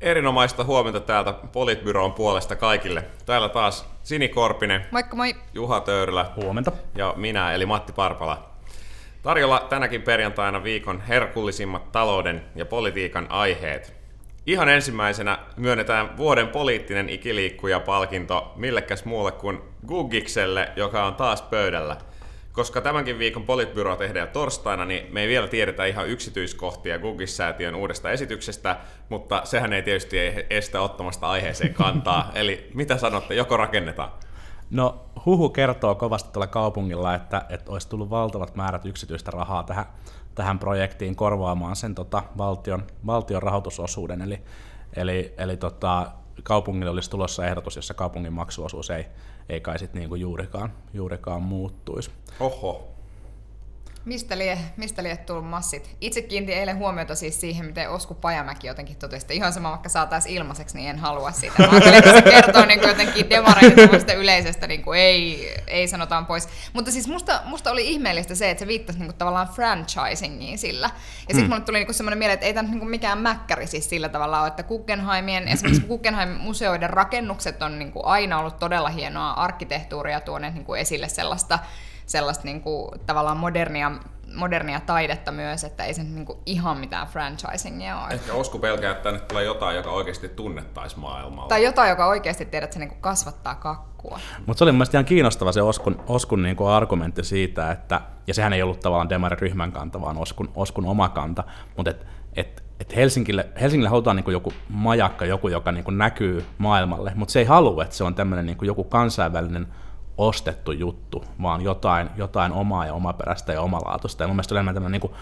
Erinomaista huomenta täältä Politbyroon puolesta kaikille. Täällä taas Sini Korpinen, Moikka moi! Juha Töyrylä Huomenta. ja minä eli Matti Parpala. Tarjolla tänäkin perjantaina viikon herkullisimmat talouden ja politiikan aiheet. Ihan ensimmäisenä myönnetään vuoden poliittinen ikiliikkuja-palkinto millekäs muulle kuin Guggikselle, joka on taas pöydällä. Koska tämänkin viikon Politbyro tehdään torstaina, niin me ei vielä tiedetä ihan yksityiskohtia Guggis-säätiön uudesta esityksestä, mutta sehän ei tietysti estä ottamasta aiheeseen kantaa. Eli mitä sanotte, joko rakennetaan? No huhu kertoo kovasti tuolla kaupungilla, että, että olisi tullut valtavat määrät yksityistä rahaa tähän, tähän projektiin korvaamaan sen tota, valtion, valtion rahoitusosuuden. Eli, eli, eli tota, kaupungille olisi tulossa ehdotus, jossa kaupungin maksuosuus ei, ei kai sit niinku juurikaan, juurikaan muuttuisi. Oho, Mistä lie, mistä lie tullut massit? Itse kiinnitin eilen huomiota siis siihen, miten Osku Pajamäki jotenkin totesi, että ihan sama vaikka saataisiin ilmaiseksi, niin en halua sitä. Mä ajattelin, että se kertoo niin kuin jotenkin demareiden yleisestä, niin kuin ei, ei sanotaan pois. Mutta siis musta, musta oli ihmeellistä se, että se viittasi niin kuin tavallaan franchisingiin sillä. Ja sitten hmm. mulle tuli niin semmoinen mieleen, että ei tämä niin mikään mäkkäri siis sillä tavalla ole, että Guggenheimien, esimerkiksi Guggenheim-museoiden rakennukset on niin kuin aina ollut todella hienoa arkkitehtuuria tuoneet niin kuin esille sellaista sellaista niin kuin, tavallaan modernia, modernia taidetta myös, että ei se niin kuin, ihan mitään franchisingia ole. Ehkä Osku pelkää, että tänne tulee jotain, joka oikeasti tunnettaisi maailmalla. Tai jotain, joka oikeasti tiedät, että se niin kuin, kasvattaa kakkua. Mutta se oli mielestäni ihan kiinnostava se Oskun, Oskun niin kuin argumentti siitä, että, ja sehän ei ollut tavallaan Demarin kanta, vaan Oskun, Oskun oma kanta, mutta et, et, et Helsingille, Helsingille halutaan niin joku majakka, joku, joka niin näkyy maailmalle, mutta se ei halua, että se on tämmöinen niin joku kansainvälinen ostettu juttu, vaan jotain, jotain omaa ja omaperäistä ja omalaatuista. Ja mun mielestä enemmän tämmöinen niin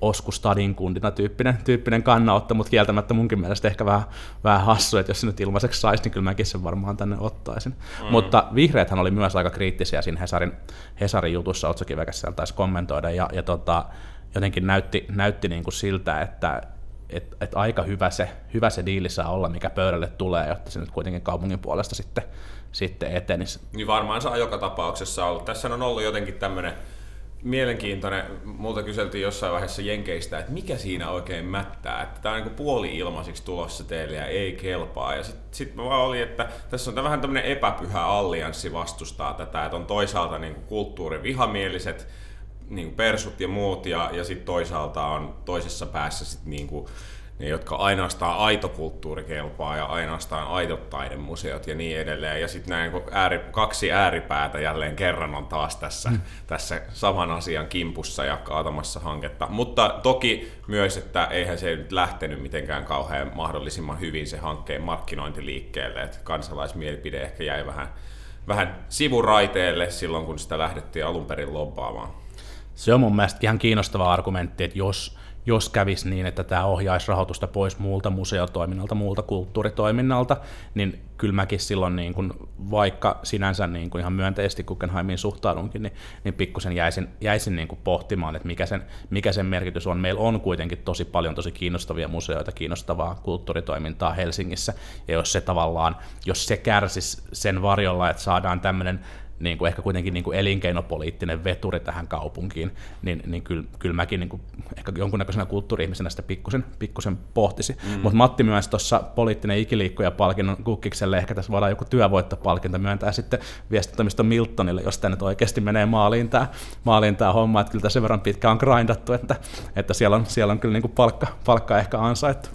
Osku Stadin kundina tyyppinen, tyyppinen kannanotto, mutta kieltämättä munkin mielestä ehkä vähän, vähän hassu, että jos se nyt ilmaiseksi saisi, niin kyllä mäkin sen varmaan tänne ottaisin. Mm. Mutta vihreäthän oli myös aika kriittisiä siinä Hesarin, Hesarin jutussa, Otsokivekässä siellä taisi kommentoida, ja, ja tota, jotenkin näytti, näytti niin kuin siltä, että et, et aika hyvä se, hyvä se diili saa olla, mikä pöydälle tulee, jotta se nyt kuitenkin kaupungin puolesta sitten sitten etenisi. Niin varmaan saa joka tapauksessa olla. Tässä on ollut jotenkin tämmöinen mielenkiintoinen, multa kyseltiin jossain vaiheessa Jenkeistä, että mikä siinä oikein mättää, että tämä on niin puoli ilmaisiksi tulossa teille ja ei kelpaa. Ja sitten sit mä vaan olin, että tässä on vähän tämmöinen epäpyhä allianssi vastustaa tätä, että on toisaalta niin kulttuurivihamieliset niin persut ja muut, ja, ja sitten toisaalta on toisessa päässä sit niin kuin ne, jotka ainoastaan aito kulttuuri kelpaa ja ainoastaan aidot taidemuseot ja niin edelleen. Ja sitten näin ääri, kaksi ääripäätä jälleen kerran on taas tässä, mm. tässä saman asian kimpussa ja kaatamassa hanketta. Mutta toki myös, että eihän se nyt lähtenyt mitenkään kauhean mahdollisimman hyvin se hankkeen markkinointi liikkeelle, että kansalaismielipide ehkä jäi vähän, vähän sivuraiteelle silloin, kun sitä lähdettiin alun perin lobbaamaan. Se on mun mielestä ihan kiinnostava argumentti, että jos jos kävisi niin, että tämä ohjaisi rahoitusta pois muulta museotoiminnalta, muulta kulttuuritoiminnalta, niin kyllä mäkin silloin, niin kun, vaikka sinänsä niin kun ihan myönteisesti Guggenheimiin suhtaudunkin, niin, niin pikkusen jäisin, jäisin niin pohtimaan, että mikä sen, mikä sen merkitys on. Meillä on kuitenkin tosi paljon tosi kiinnostavia museoita, kiinnostavaa kulttuuritoimintaa Helsingissä, ja jos se tavallaan, jos se kärsisi sen varjolla, että saadaan tämmöinen niin kuin ehkä kuitenkin niin kuin elinkeinopoliittinen veturi tähän kaupunkiin, niin, niin kyllä, kyllä mäkin niin kuin, ehkä jonkunnäköisenä kulttuuri-ihmisenä sitä pikkusen, pikkusen pohtisi. Mm. Mutta Matti myös tuossa poliittinen ikiliikkuja palkinnon kukkikselle, ehkä tässä voidaan joku työvoittopalkinto myöntää sitten viestittämistä Miltonille, jos tämä nyt oikeasti menee maaliin tämä, maaliin tämä homma, että kyllä tässä sen verran pitkä on grindattu, että, että siellä, on, siellä on kyllä niin kuin palkka, palkka ehkä ansaittu.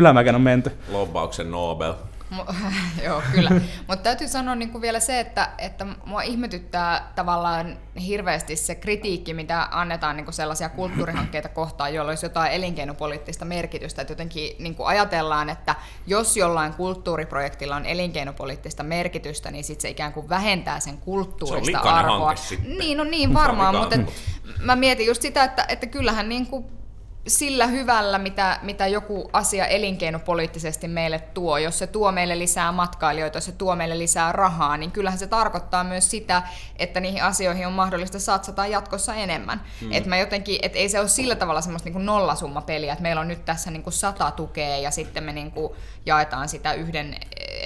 Ylämäkeen on menty. Lobbauksen Nobel. Joo, kyllä. Mutta täytyy sanoa niin kuin vielä se, että, että mua ihmetyttää tavallaan hirveästi se kritiikki, mitä annetaan niin kuin sellaisia kulttuurihankkeita kohtaan, joilla olisi jotain elinkeinopoliittista merkitystä. Että jotenkin niin kuin ajatellaan, että jos jollain kulttuuriprojektilla on elinkeinopoliittista merkitystä, niin sitten se ikään kuin vähentää sen kulttuurista se on arvoa. Niin, no niin varmaan, mutta mä mietin just sitä, että, että kyllähän niin kuin sillä hyvällä, mitä, mitä joku asia elinkeinopoliittisesti meille tuo, jos se tuo meille lisää matkailijoita, jos se tuo meille lisää rahaa, niin kyllähän se tarkoittaa myös sitä, että niihin asioihin on mahdollista satsata jatkossa enemmän. Mm. Että mä jotenkin, et ei se ole sillä tavalla semmoista niin nollasummapeliä, että meillä on nyt tässä niin kuin sata tukea ja sitten me niin kuin jaetaan sitä yhden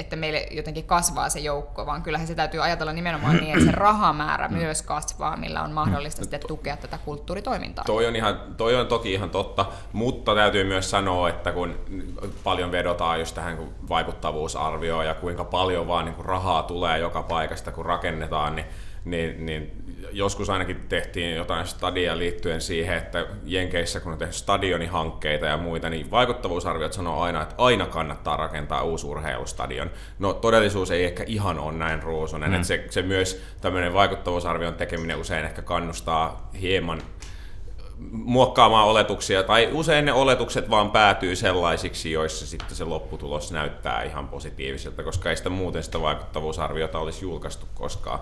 että meille jotenkin kasvaa se joukko, vaan kyllähän se täytyy ajatella nimenomaan niin, että se rahamäärä mm. myös kasvaa, millä on mahdollista sitten tukea tätä kulttuuritoimintaa. Toi on, ihan, toi on toki ihan totta, mutta täytyy myös sanoa, että kun paljon vedotaan just tähän vaikuttavuusarvioon ja kuinka paljon vaan niin kuin rahaa tulee joka paikasta, kun rakennetaan, niin niin, niin joskus ainakin tehtiin jotain stadia liittyen siihen, että Jenkeissä kun on tehty stadionihankkeita ja muita, niin vaikuttavuusarviot sanoo aina, että aina kannattaa rakentaa uusi urheilustadion. No todellisuus ei ehkä ihan ole näin ruusunen, mm. että se, se myös tämmöinen vaikuttavuusarvion tekeminen usein ehkä kannustaa hieman muokkaamaan oletuksia, tai usein ne oletukset vaan päätyy sellaisiksi, joissa sitten se lopputulos näyttää ihan positiiviselta, koska ei sitä muuten sitä vaikuttavuusarviota olisi julkaistu koskaan.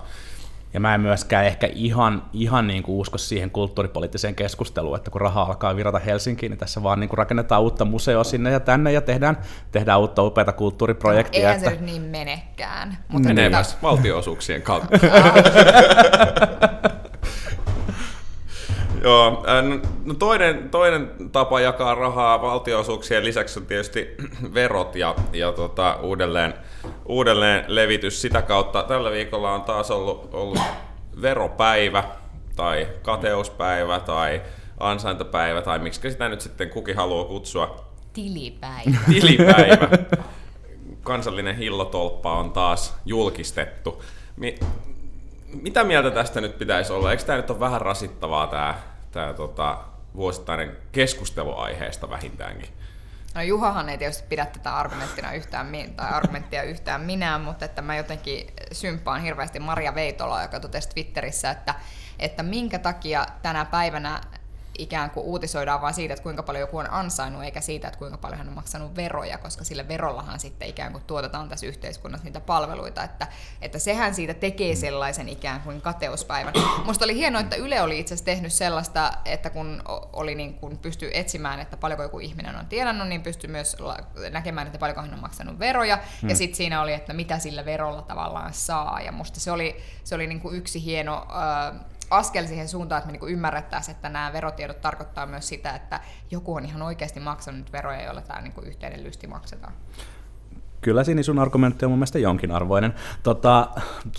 Ja mä en myöskään ehkä ihan, ihan niin kuin usko siihen kulttuuripoliittiseen keskusteluun, että kun raha alkaa virata Helsinkiin, niin tässä vaan niin kuin rakennetaan uutta museoa sinne ja tänne ja tehdään, tehdään uutta upeata kulttuuriprojektia. Eihän että... se nyt niin menekään. Mutta Menee myös valtioosuuksien kautta. Joo, no toinen, toinen tapa jakaa rahaa valtioosuuksien lisäksi on tietysti verot ja, ja tota, uudelleen, uudelleen levitys sitä kautta. Tällä viikolla on taas ollut, ollut veropäivä tai kateuspäivä tai ansaintapäivä tai miksi sitä nyt sitten kukin haluaa kutsua. Tilipäivä. Tilipäivä. Kansallinen hillotolppa on taas julkistettu. Mitä mieltä tästä nyt pitäisi olla? Eikö tämä nyt ole vähän rasittavaa tämä, tämä tota, vuosittainen keskusteluaiheesta vähintäänkin? No Juhahan ei tietysti pidä tätä argumenttina yhtään, tai argumenttia yhtään minä, mutta että mä jotenkin symppaan hirveästi Maria Veitola, joka totesi Twitterissä, että, että minkä takia tänä päivänä ikään kuin uutisoidaan vain siitä, että kuinka paljon joku on ansainnut, eikä siitä, että kuinka paljon hän on maksanut veroja, koska sillä verollahan sitten ikään kuin tuotetaan tässä yhteiskunnassa niitä palveluita, että, että sehän siitä tekee sellaisen ikään kuin kateuspäivän. Musta oli hienoa, että Yle oli itse asiassa tehnyt sellaista, että kun oli niin kuin pystyy etsimään, että paljonko joku ihminen on tienannut, niin pystyy myös näkemään, että paljonko hän on maksanut veroja, hmm. ja sitten siinä oli, että mitä sillä verolla tavallaan saa, ja musta se oli, se oli niin kuin yksi hieno... Äh, askel siihen suuntaan, että me niin ymmärrettäisiin, että nämä verotiedot tarkoittaa myös sitä, että joku on ihan oikeasti maksanut veroja, joilla tämä niin yhteinen lysti maksetaan. Kyllä Sini, sun argumentti on mun mielestä jonkin arvoinen. Tota,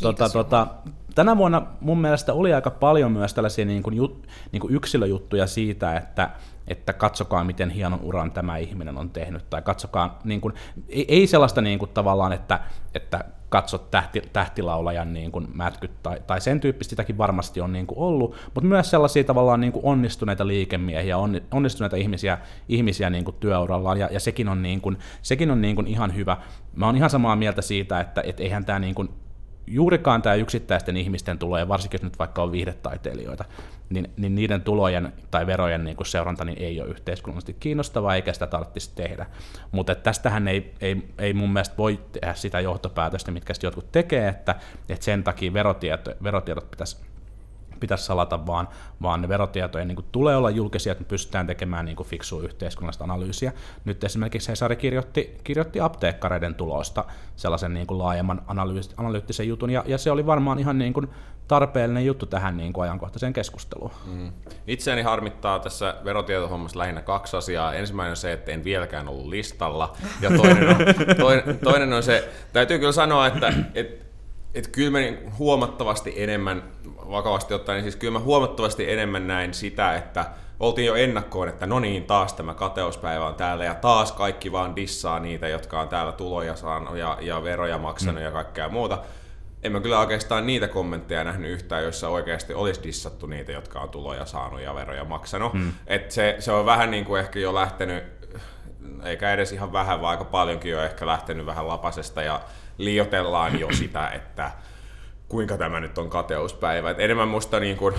tota, tota, tänä vuonna mun mielestä oli aika paljon myös tällaisia niin kuin, jut, niin kuin yksilöjuttuja siitä, että, että katsokaa miten hienon uran tämä ihminen on tehnyt, tai katsokaa, niin kuin, ei, ei sellaista niin kuin, tavallaan, että, että katsot tähti, tähtilaulajan niin kuin mätkyt tai, tai sen tyyppistä sitäkin varmasti on niin kuin ollut, mutta myös sellaisia tavallaan niin kuin onnistuneita liikemiehiä, onnistuneita ihmisiä, ihmisiä niin kuin työurallaan, ja, ja sekin on, niin kuin, sekin on niin kuin ihan hyvä. Mä oon ihan samaa mieltä siitä, että et eihän tämä niin kuin juurikaan tämä yksittäisten ihmisten tuloja, varsinkin jos nyt vaikka on viihdetaiteilijoita, niin, niin niiden tulojen tai verojen niin seuranta niin ei ole yhteiskunnallisesti kiinnostavaa eikä sitä tarvitsisi tehdä. Mutta tästähän ei, ei, ei mun mielestä voi tehdä sitä johtopäätöstä, mitkä jotkut tekee, että, että sen takia verotieto, verotiedot pitäisi pitäisi salata, vaan, vaan ne verotietojen niin kuin, tulee olla julkisia, että me pystytään tekemään niin kuin, fiksua yhteiskunnallista analyysiä. Nyt esimerkiksi Hesari kirjoitti, kirjoitti apteekkareiden tulosta sellaisen niin kuin, laajemman analyyttisen jutun, ja, ja se oli varmaan ihan niin kuin, tarpeellinen juttu tähän niin kuin, ajankohtaiseen keskusteluun. Mm. Itseäni harmittaa tässä verotietohommassa lähinnä kaksi asiaa. Ensimmäinen on se, että en vieläkään ollut listalla, ja toinen on, toinen, toinen on se, täytyy kyllä sanoa, että et, et kyllä me huomattavasti enemmän vakavasti ottaen, niin siis kyllä mä huomattavasti enemmän näin sitä, että oltiin jo ennakkoon, että no niin, taas tämä kateuspäivä on täällä ja taas kaikki vaan dissaa niitä, jotka on täällä tuloja saanut ja, ja veroja maksanut mm. ja kaikkea muuta. En mä kyllä oikeastaan niitä kommentteja nähnyt yhtään, joissa oikeasti olisi dissattu niitä, jotka on tuloja saanut ja veroja maksanut. Mm. Et se, se on vähän niin kuin ehkä jo lähtenyt, eikä edes ihan vähän, vaan aika paljonkin jo ehkä lähtenyt vähän lapasesta ja liiotellaan jo sitä, että kuinka tämä nyt on kateuspäivä. Et enemmän musta niin kuin,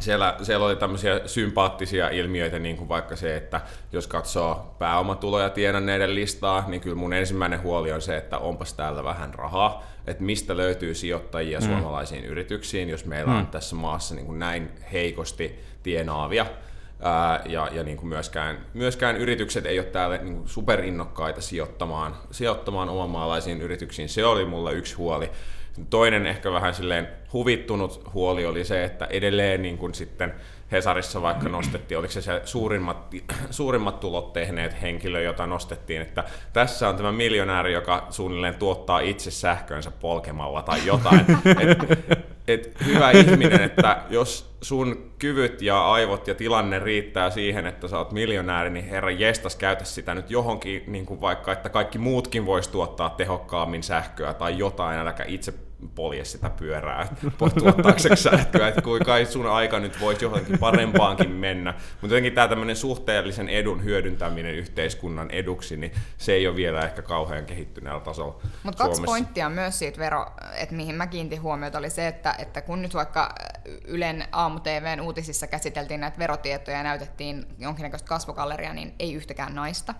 siellä, siellä oli tämmöisiä sympaattisia ilmiöitä, niin kuin vaikka se, että jos katsoo pääomatuloja tienanneiden listaa, niin kyllä mun ensimmäinen huoli on se, että onpas täällä vähän rahaa, että mistä löytyy sijoittajia mm. suomalaisiin yrityksiin, jos meillä mm. on tässä maassa niin kuin näin heikosti tienaavia. Ää, ja, ja niin kuin myöskään, myöskään yritykset ei ole täällä niin kuin superinnokkaita sijoittamaan, sijoittamaan omamaalaisiin yrityksiin. Se oli mulle yksi huoli. Toinen ehkä vähän silleen huvittunut huoli oli se, että edelleen niin kuin sitten Hesarissa vaikka nostettiin, oliko se se suurimmat, suurimmat tulot tehneet henkilö, jota nostettiin, että tässä on tämä miljonääri, joka suunnilleen tuottaa itse sähkönsä polkemalla tai jotain. et, et, hyvä ihminen, että jos sun kyvyt ja aivot ja tilanne riittää siihen, että sä oot miljonääri, niin herra jestas, käytä sitä nyt johonkin, niin kuin vaikka, että kaikki muutkin vois tuottaa tehokkaammin sähköä tai jotain, äläkä itse polje sitä pyörää tuottaaksesi sähköä, että kuinka sun aika nyt voisi johonkin parempaankin mennä. Mutta jotenkin tämä tämmöinen suhteellisen edun hyödyntäminen yhteiskunnan eduksi, niin se ei ole vielä ehkä kauhean kehittyneellä tasolla Mutta kaksi pointtia myös siitä vero, että mihin mä kiintin huomiota, oli se, että, että kun nyt vaikka Ylen aamu-TVn uutisissa käsiteltiin näitä verotietoja ja näytettiin jonkinnäköistä kasvokalleria, niin ei yhtäkään naista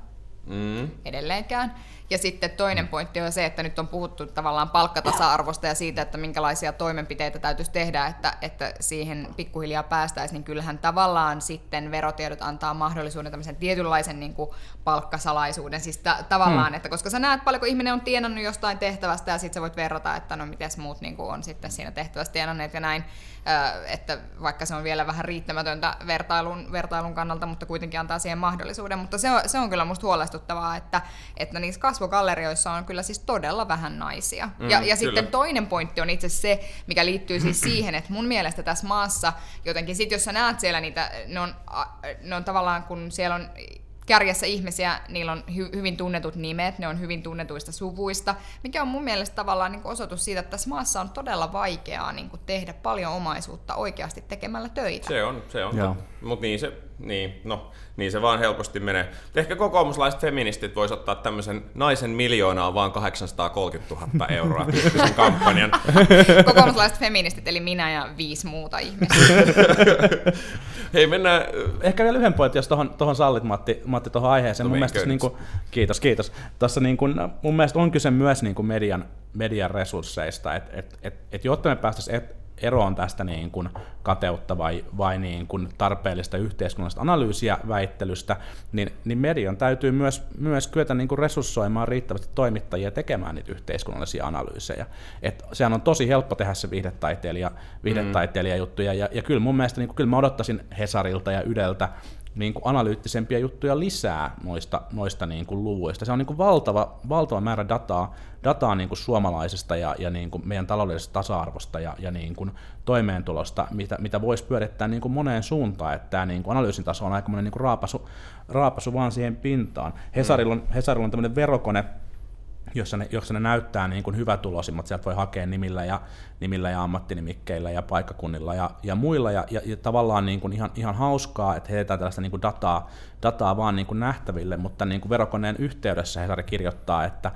mm. edelleenkään. Ja sitten toinen pointti on se, että nyt on puhuttu tavallaan palkkatasa-arvosta ja siitä, että minkälaisia toimenpiteitä täytyisi tehdä, että, että siihen pikkuhiljaa päästäisiin, niin kyllähän tavallaan sitten verotiedot antaa mahdollisuuden tämmöisen tietynlaisen niin kuin palkkasalaisuuden. Siis ta- tavallaan, hmm. että koska sä näet paljonko ihminen on tienannut jostain tehtävästä ja sitten sä voit verrata, että no miten muut niin kuin on sitten siinä tehtävässä tienanneet ja näin, että vaikka se on vielä vähän riittämätöntä vertailun, vertailun kannalta, mutta kuitenkin antaa siihen mahdollisuuden. Mutta se on, se on kyllä musta huolestuttavaa, että, että niissä kasvogallerioissa on kyllä siis todella vähän naisia. Mm, ja ja sitten toinen pointti on itse se, mikä liittyy siis siihen, että mun mielestä tässä maassa jotenkin, sit jos sä näet siellä niitä, ne on, ne on tavallaan, kun siellä on kärjessä ihmisiä, niillä on hy- hyvin tunnetut nimet, ne on hyvin tunnetuista suvuista, mikä on mun mielestä tavallaan niin osoitus siitä, että tässä maassa on todella vaikeaa niin tehdä paljon omaisuutta oikeasti tekemällä töitä. Se on, se on. Mutta niin se, niin, no, niin se vaan helposti menee. Ehkä kokoomuslaiset feministit vois ottaa tämmöisen naisen miljoonaa vaan 830 000 euroa tyyppisen kampanjan. Kokoomuslaiset feministit, eli minä ja viisi muuta ihmistä. Hei, mennään... Ehkä vielä yhden pointin, jos tuohon, tuohon sallit Matti, Matti tuohon aiheeseen. Mun mielestä, niin kuin, kiitos, kiitos. Tässä niin kuin, mun mielestä on kyse myös niin kuin median, median resursseista, että et, et, et, jotta me päästäisiin eroon tästä niin kuin kateutta vai, vai niin kuin tarpeellista yhteiskunnallista analyysiä väittelystä, niin, niin median täytyy myös, myös kyetä niin kuin resurssoimaan riittävästi toimittajia tekemään niitä yhteiskunnallisia analyysejä. Et sehän on tosi helppo tehdä se viihdetaiteilija, viihdetaiteilija juttuja, ja, ja kyllä mun mielestä niin kuin, kyllä mä odottaisin Hesarilta ja Ydeltä niin kuin analyyttisempia juttuja lisää noista, noista niin kuin luvuista. Se on niin kuin valtava, valtava määrä dataa, dataa niin kuin suomalaisesta ja, ja niin kuin meidän taloudellisesta tasa-arvosta ja, ja niin kuin toimeentulosta, mitä, mitä voisi pyörittää niin kuin moneen suuntaan, että tämä niin kuin analyysin taso on aika niin kuin raapasu, raapasu vaan siihen pintaan. Hesarilla on, Hesarilla on tämmöinen verokone, jossa ne, jossa ne näyttää niin kuin hyvätuloisimmat, sieltä voi hakea nimillä ja, nimillä ja ammattinimikkeillä ja paikkakunnilla ja, ja muilla, ja, ja, ja tavallaan niin kuin ihan, ihan hauskaa, että heitetään tällaista niin kuin dataa, dataa vaan niin kuin nähtäville, mutta niin kuin verokoneen yhteydessä Hesari kirjoittaa, että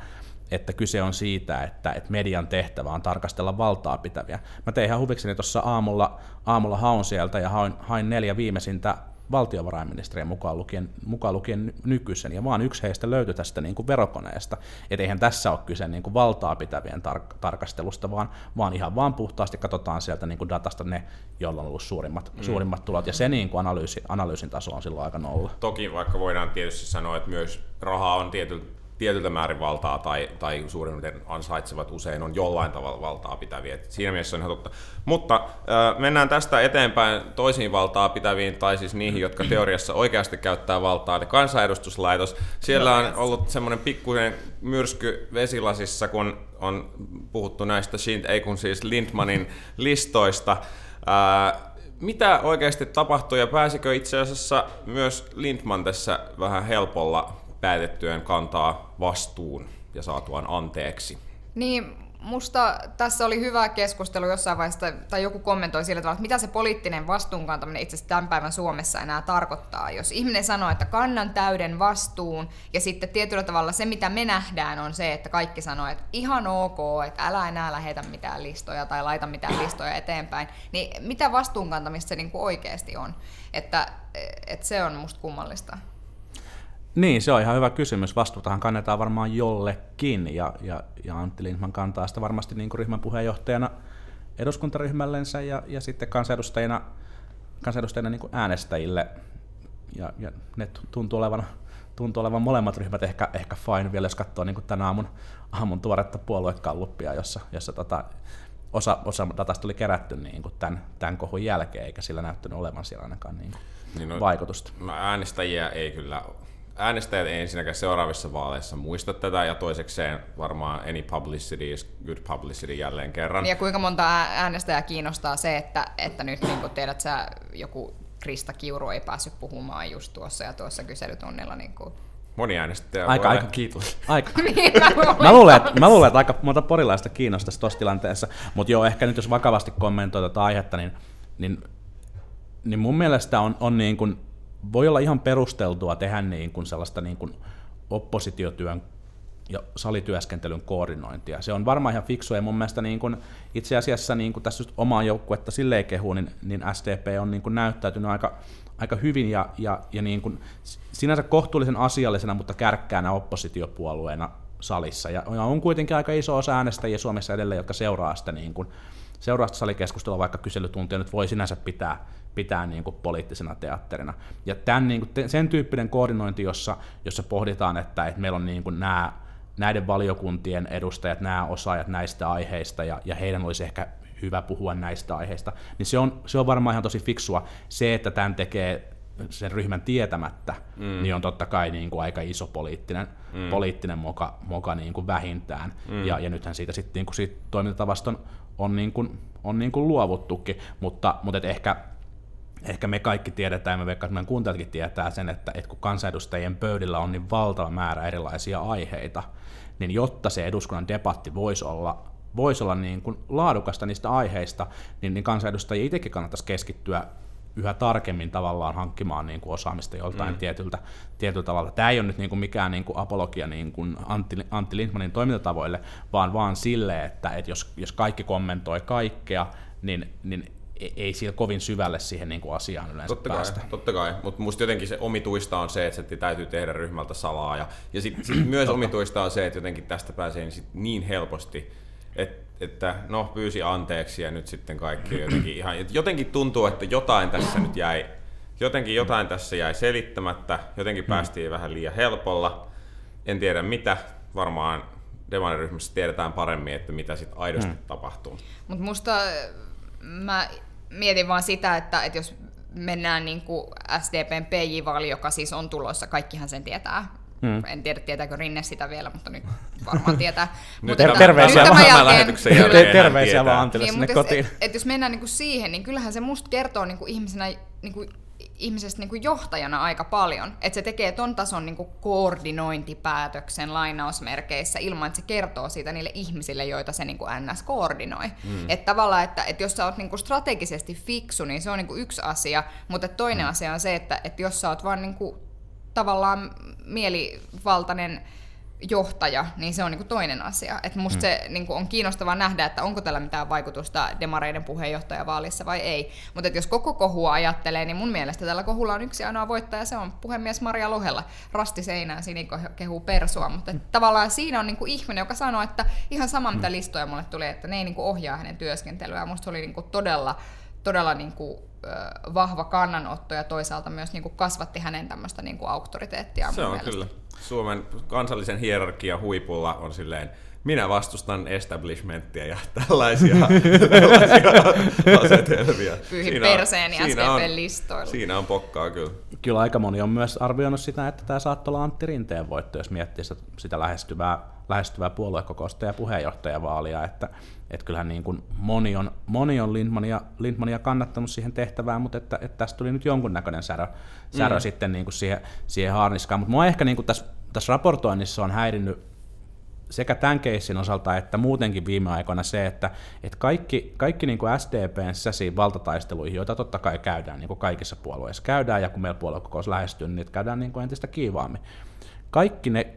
että kyse on siitä, että, että median tehtävä on tarkastella valtaa pitäviä. Mä tein ihan huvikseni tuossa aamulla, aamulla haun sieltä ja hain, hain neljä viimeisintä valtiovarainministeriä mukaan lukien, mukaan lukien nykyisen, ja vaan yksi heistä löytyi tästä niin kuin verokoneesta. Et eihän tässä ole kyse niin kuin valtaa pitävien tar- tarkastelusta, vaan, vaan ihan vaan puhtaasti katsotaan sieltä niin kuin datasta ne, joilla on ollut suurimmat, mm. suurimmat tulot, ja se niin kuin analyysi, analyysin taso on silloin aika nolla. Toki vaikka voidaan tietysti sanoa, että myös rahaa on tietyllä tietyltä määrin valtaa tai, tai suurin ansaitsevat usein on jollain tavalla valtaa pitäviä. Et siinä mielessä on ihan totta. Mutta äh, mennään tästä eteenpäin toisiin valtaa pitäviin, tai siis niihin, jotka teoriassa oikeasti käyttää valtaa, eli kansanedustuslaitos. Siellä on ollut semmoinen pikkuinen myrsky vesilasissa, kun on puhuttu näistä, ei kun siis Lindmanin listoista. Äh, mitä oikeasti tapahtui ja pääsikö itse asiassa myös Lindman tässä vähän helpolla päätettyään kantaa vastuun ja saatuaan anteeksi. Niin, musta tässä oli hyvä keskustelu jossain vaiheessa, tai joku kommentoi sillä tavalla, että mitä se poliittinen vastuunkantaminen itse asiassa tämän päivän Suomessa enää tarkoittaa. Jos ihminen sanoo, että kannan täyden vastuun, ja sitten tietyllä tavalla se, mitä me nähdään, on se, että kaikki sanoo, että ihan ok, että älä enää lähetä mitään listoja tai laita mitään listoja eteenpäin, niin mitä vastuunkantamista se niin kuin oikeasti on? Että, että se on musta kummallista. Niin, se on ihan hyvä kysymys. Vastuutahan kannetaan varmaan jollekin, ja, ja, ja Antti Lindman kantaa sitä varmasti niin kuin ryhmän puheenjohtajana eduskuntaryhmällensä ja, ja sitten kansanedustajina, kansanedustajina niin kuin äänestäjille. Ja, ja ne tuntuu olevan, tuntuu olevan molemmat ryhmät ehkä, ehkä fine vielä, jos katsoo niin kuin tämän aamun, aamun tuoretta puoluekaluppia, jossa, jossa tota, osa, osa datasta oli kerätty niin kuin tämän, tämän kohun jälkeen, eikä sillä näyttänyt olevan siellä ainakaan niin kuin niin no, vaikutusta. No äänestäjiä ei kyllä äänestäjät ei ensinnäkään seuraavissa vaaleissa muista tätä, ja toisekseen varmaan any publicity is good publicity jälleen kerran. Ja kuinka monta äänestäjää kiinnostaa se, että, että nyt niin tiedät sä, joku Krista Kiuru ei päässyt puhumaan just tuossa ja tuossa kyselytunnilla. Niin kuin Moni äänestäjä aika, aika, kiitos. Aika. niin, mä, luulen, että, mä luulen, että aika monta porilaista kiinnostaisi tuossa tilanteessa, mutta joo, ehkä nyt jos vakavasti kommentoi tätä aihetta, niin, niin, niin mun mielestä on, on niin kuin, voi olla ihan perusteltua tehdä niin kuin sellaista niin kuin oppositiotyön ja salityöskentelyn koordinointia. Se on varmaan ihan fiksua ja mun mielestä niin kuin, itse asiassa niin kuin tässä just omaa joukkuetta silleen kehu, niin, niin SDP on niin kuin näyttäytynyt aika, aika hyvin ja, ja, ja niin kuin, sinänsä kohtuullisen asiallisena, mutta kärkkäänä oppositiopuolueena salissa. Ja, on kuitenkin aika iso osa äänestäjiä Suomessa edelleen, jotka seuraa sitä, niin kuin, seuraa sitä salikeskustelua, vaikka kyselytuntia nyt voi sinänsä pitää, pitää niin kuin poliittisena teatterina. Ja tämän, niin kuin, sen tyyppinen koordinointi, jossa, jossa pohditaan, että, että meillä on niin kuin nämä, näiden valiokuntien edustajat, nämä osaajat näistä aiheista, ja, ja heidän olisi ehkä hyvä puhua näistä aiheista, niin se on, se on varmaan ihan tosi fiksua. Se, että tämän tekee sen ryhmän tietämättä, mm. niin on totta kai niin kuin aika iso poliittinen, mm. poliittinen moka, moka niin kuin vähintään. Mm. Ja, ja nythän siitä, sit, niin kuin siitä toimintatavasta on, on, niin kuin, on niin kuin luovuttukin, mutta, mutta et ehkä, ehkä me kaikki tiedetään, me vaikka meidän kuuntelijatkin tietää sen, että, että kun kansanedustajien pöydillä on niin valtava määrä erilaisia aiheita, niin jotta se eduskunnan debatti voisi olla voisi olla niin kuin laadukasta niistä aiheista, niin, niin kansanedustajia itsekin kannattaisi keskittyä yhä tarkemmin tavallaan hankkimaan niin kuin osaamista joltain mm. tietyltä, tietyltä tavalla. Tämä ei ole nyt niin kuin mikään niin kuin apologia niin kuin Antti, Antti Lindmanin toimintatavoille, vaan vaan sille, että, että jos, jos kaikki kommentoi kaikkea, niin, niin ei sillä kovin syvälle siihen niin kuin asiaan yleensä totta päästä. Kai, totta kai, mutta musta jotenkin se omituista on se, että se täytyy tehdä ryhmältä salaa. Ja, ja sitten sit myös omituista on se, että jotenkin tästä pääsee niin, sit niin helposti et, että no pyysi anteeksi ja nyt sitten kaikki jotenkin ihan, jotenkin tuntuu, että jotain tässä nyt jäi, jotenkin jotain tässä jäi selittämättä, jotenkin päästiin vähän liian helpolla, en tiedä mitä, varmaan demariryhmässä tiedetään paremmin, että mitä sitten aidosti hmm. tapahtuu. Mutta musta mä mietin vaan sitä, että, että jos mennään niin kuin SDPn PJ-vaali, joka siis on tulossa, kaikkihan sen tietää, Hmm. En tiedä, tietääkö Rinne sitä vielä, mutta nyt varmaan tietää. mutta ter- terveisiä vaan jälkeen, lähetyksen jälkeen Terveisiä vaan Antille niin, sinne kotiin. Et, et jos mennään niinku siihen, niin kyllähän se musta kertoo niinku ihmisenä niinku ihmisestä niinku johtajana aika paljon. Että se tekee ton tason niinku koordinointipäätöksen lainausmerkeissä ilman, että se kertoo siitä niille ihmisille, joita se niinku NS koordinoi. Mm. Että tavallaan, että, että jos sä oot niinku strategisesti fiksu, niin se on niinku yksi asia, mutta toinen mm. asia on se, että, että jos sä oot vaan niinku tavallaan mielivaltainen johtaja, niin se on niin toinen asia. Et musta mm. se niin on kiinnostavaa nähdä, että onko tällä mitään vaikutusta demareiden puheenjohtajavaalissa vai ei. Mutta jos koko kohua ajattelee, niin mun mielestä tällä kohulla on yksi ainoa voittaja, se on puhemies Maria Lohella. Rasti seinään, siniko kehuu persua. Mutta mm. tavallaan siinä on niin ihminen, joka sanoo, että ihan sama mitä mm. listoja mulle tuli, että ne ei niin ohjaa hänen työskentelyään. Musta se oli niin todella, todella niin vahva kannanotto ja toisaalta myös niin kuin kasvatti hänen tämmöistä niin kuin auktoriteettiaan. Se on mielestä. kyllä. Suomen kansallisen hierarkian huipulla on silleen, minä vastustan establishmenttia ja tällaisia, tällaisia asetelmia. Pyyhin perseen ja SDP-listoilla. Siinä on pokkaa kyllä. Kyllä aika moni on myös arvioinut sitä, että tämä saattaa olla Antti Rinteen voitto, jos miettii sitä lähestyvää, lähestyvää puoluekokousta ja puheenjohtajavaalia, että että kyllähän niin kuin moni on, moni on Lindmania, Lindmania kannattanut siihen tehtävään, mutta että, että tästä tuli nyt jonkunnäköinen särö, särö mm. sitten niin kuin siihen, siihen haarniskaan. Mutta mua ehkä niin kuin tässä, tässä raportoinnissa on häirinnyt sekä tämän keissin osalta että muutenkin viime aikoina se, että, että kaikki, kaikki niin kuin SDPn sisäisiin valtataisteluihin, joita totta kai käydään, niin kuin kaikissa puolueissa käydään, ja kun meillä puoluekokous lähestyy, niin niitä käydään niin kuin entistä kiivaammin. Kaikki ne,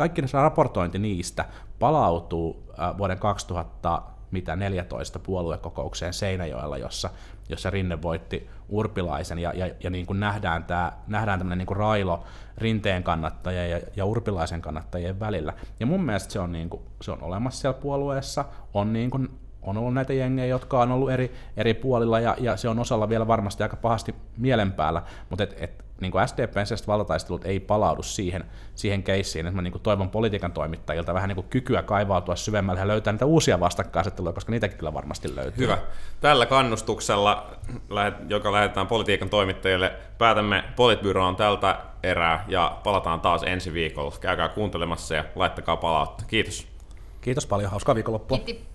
kaikki ne raportointi niistä palautuu äh, vuoden 2014 puoluekokoukseen Seinäjoella, jossa, jossa Rinne voitti Urpilaisen. Ja, ja, ja niin kuin nähdään, tämä, nähdään tämmöinen niin kuin railo Rinteen kannattajien ja, ja Urpilaisen kannattajien välillä. Ja mun mielestä se on, niin kuin, se on olemassa siellä puolueessa, on niin kuin on ollut näitä jengejä, jotka on ollut eri, eri puolilla, ja, ja se on osalla vielä varmasti aika pahasti mielen päällä, mutta et, et, niin kuin SDPn sisäiset valtataistelut ei palaudu siihen, siihen keissiin, että mä niin kuin toivon politiikan toimittajilta vähän niin kuin kykyä kaivautua syvemmälle ja löytää niitä uusia vastakkainasetteluja, koska niitäkin kyllä varmasti löytyy. Hyvä. Tällä kannustuksella, joka lähetetään politiikan toimittajille, päätämme Politbyroon tältä erää ja palataan taas ensi viikolla. Käykää kuuntelemassa ja laittakaa palautta. Kiitos. Kiitos paljon, hauskaa viikonloppua. Kiitti.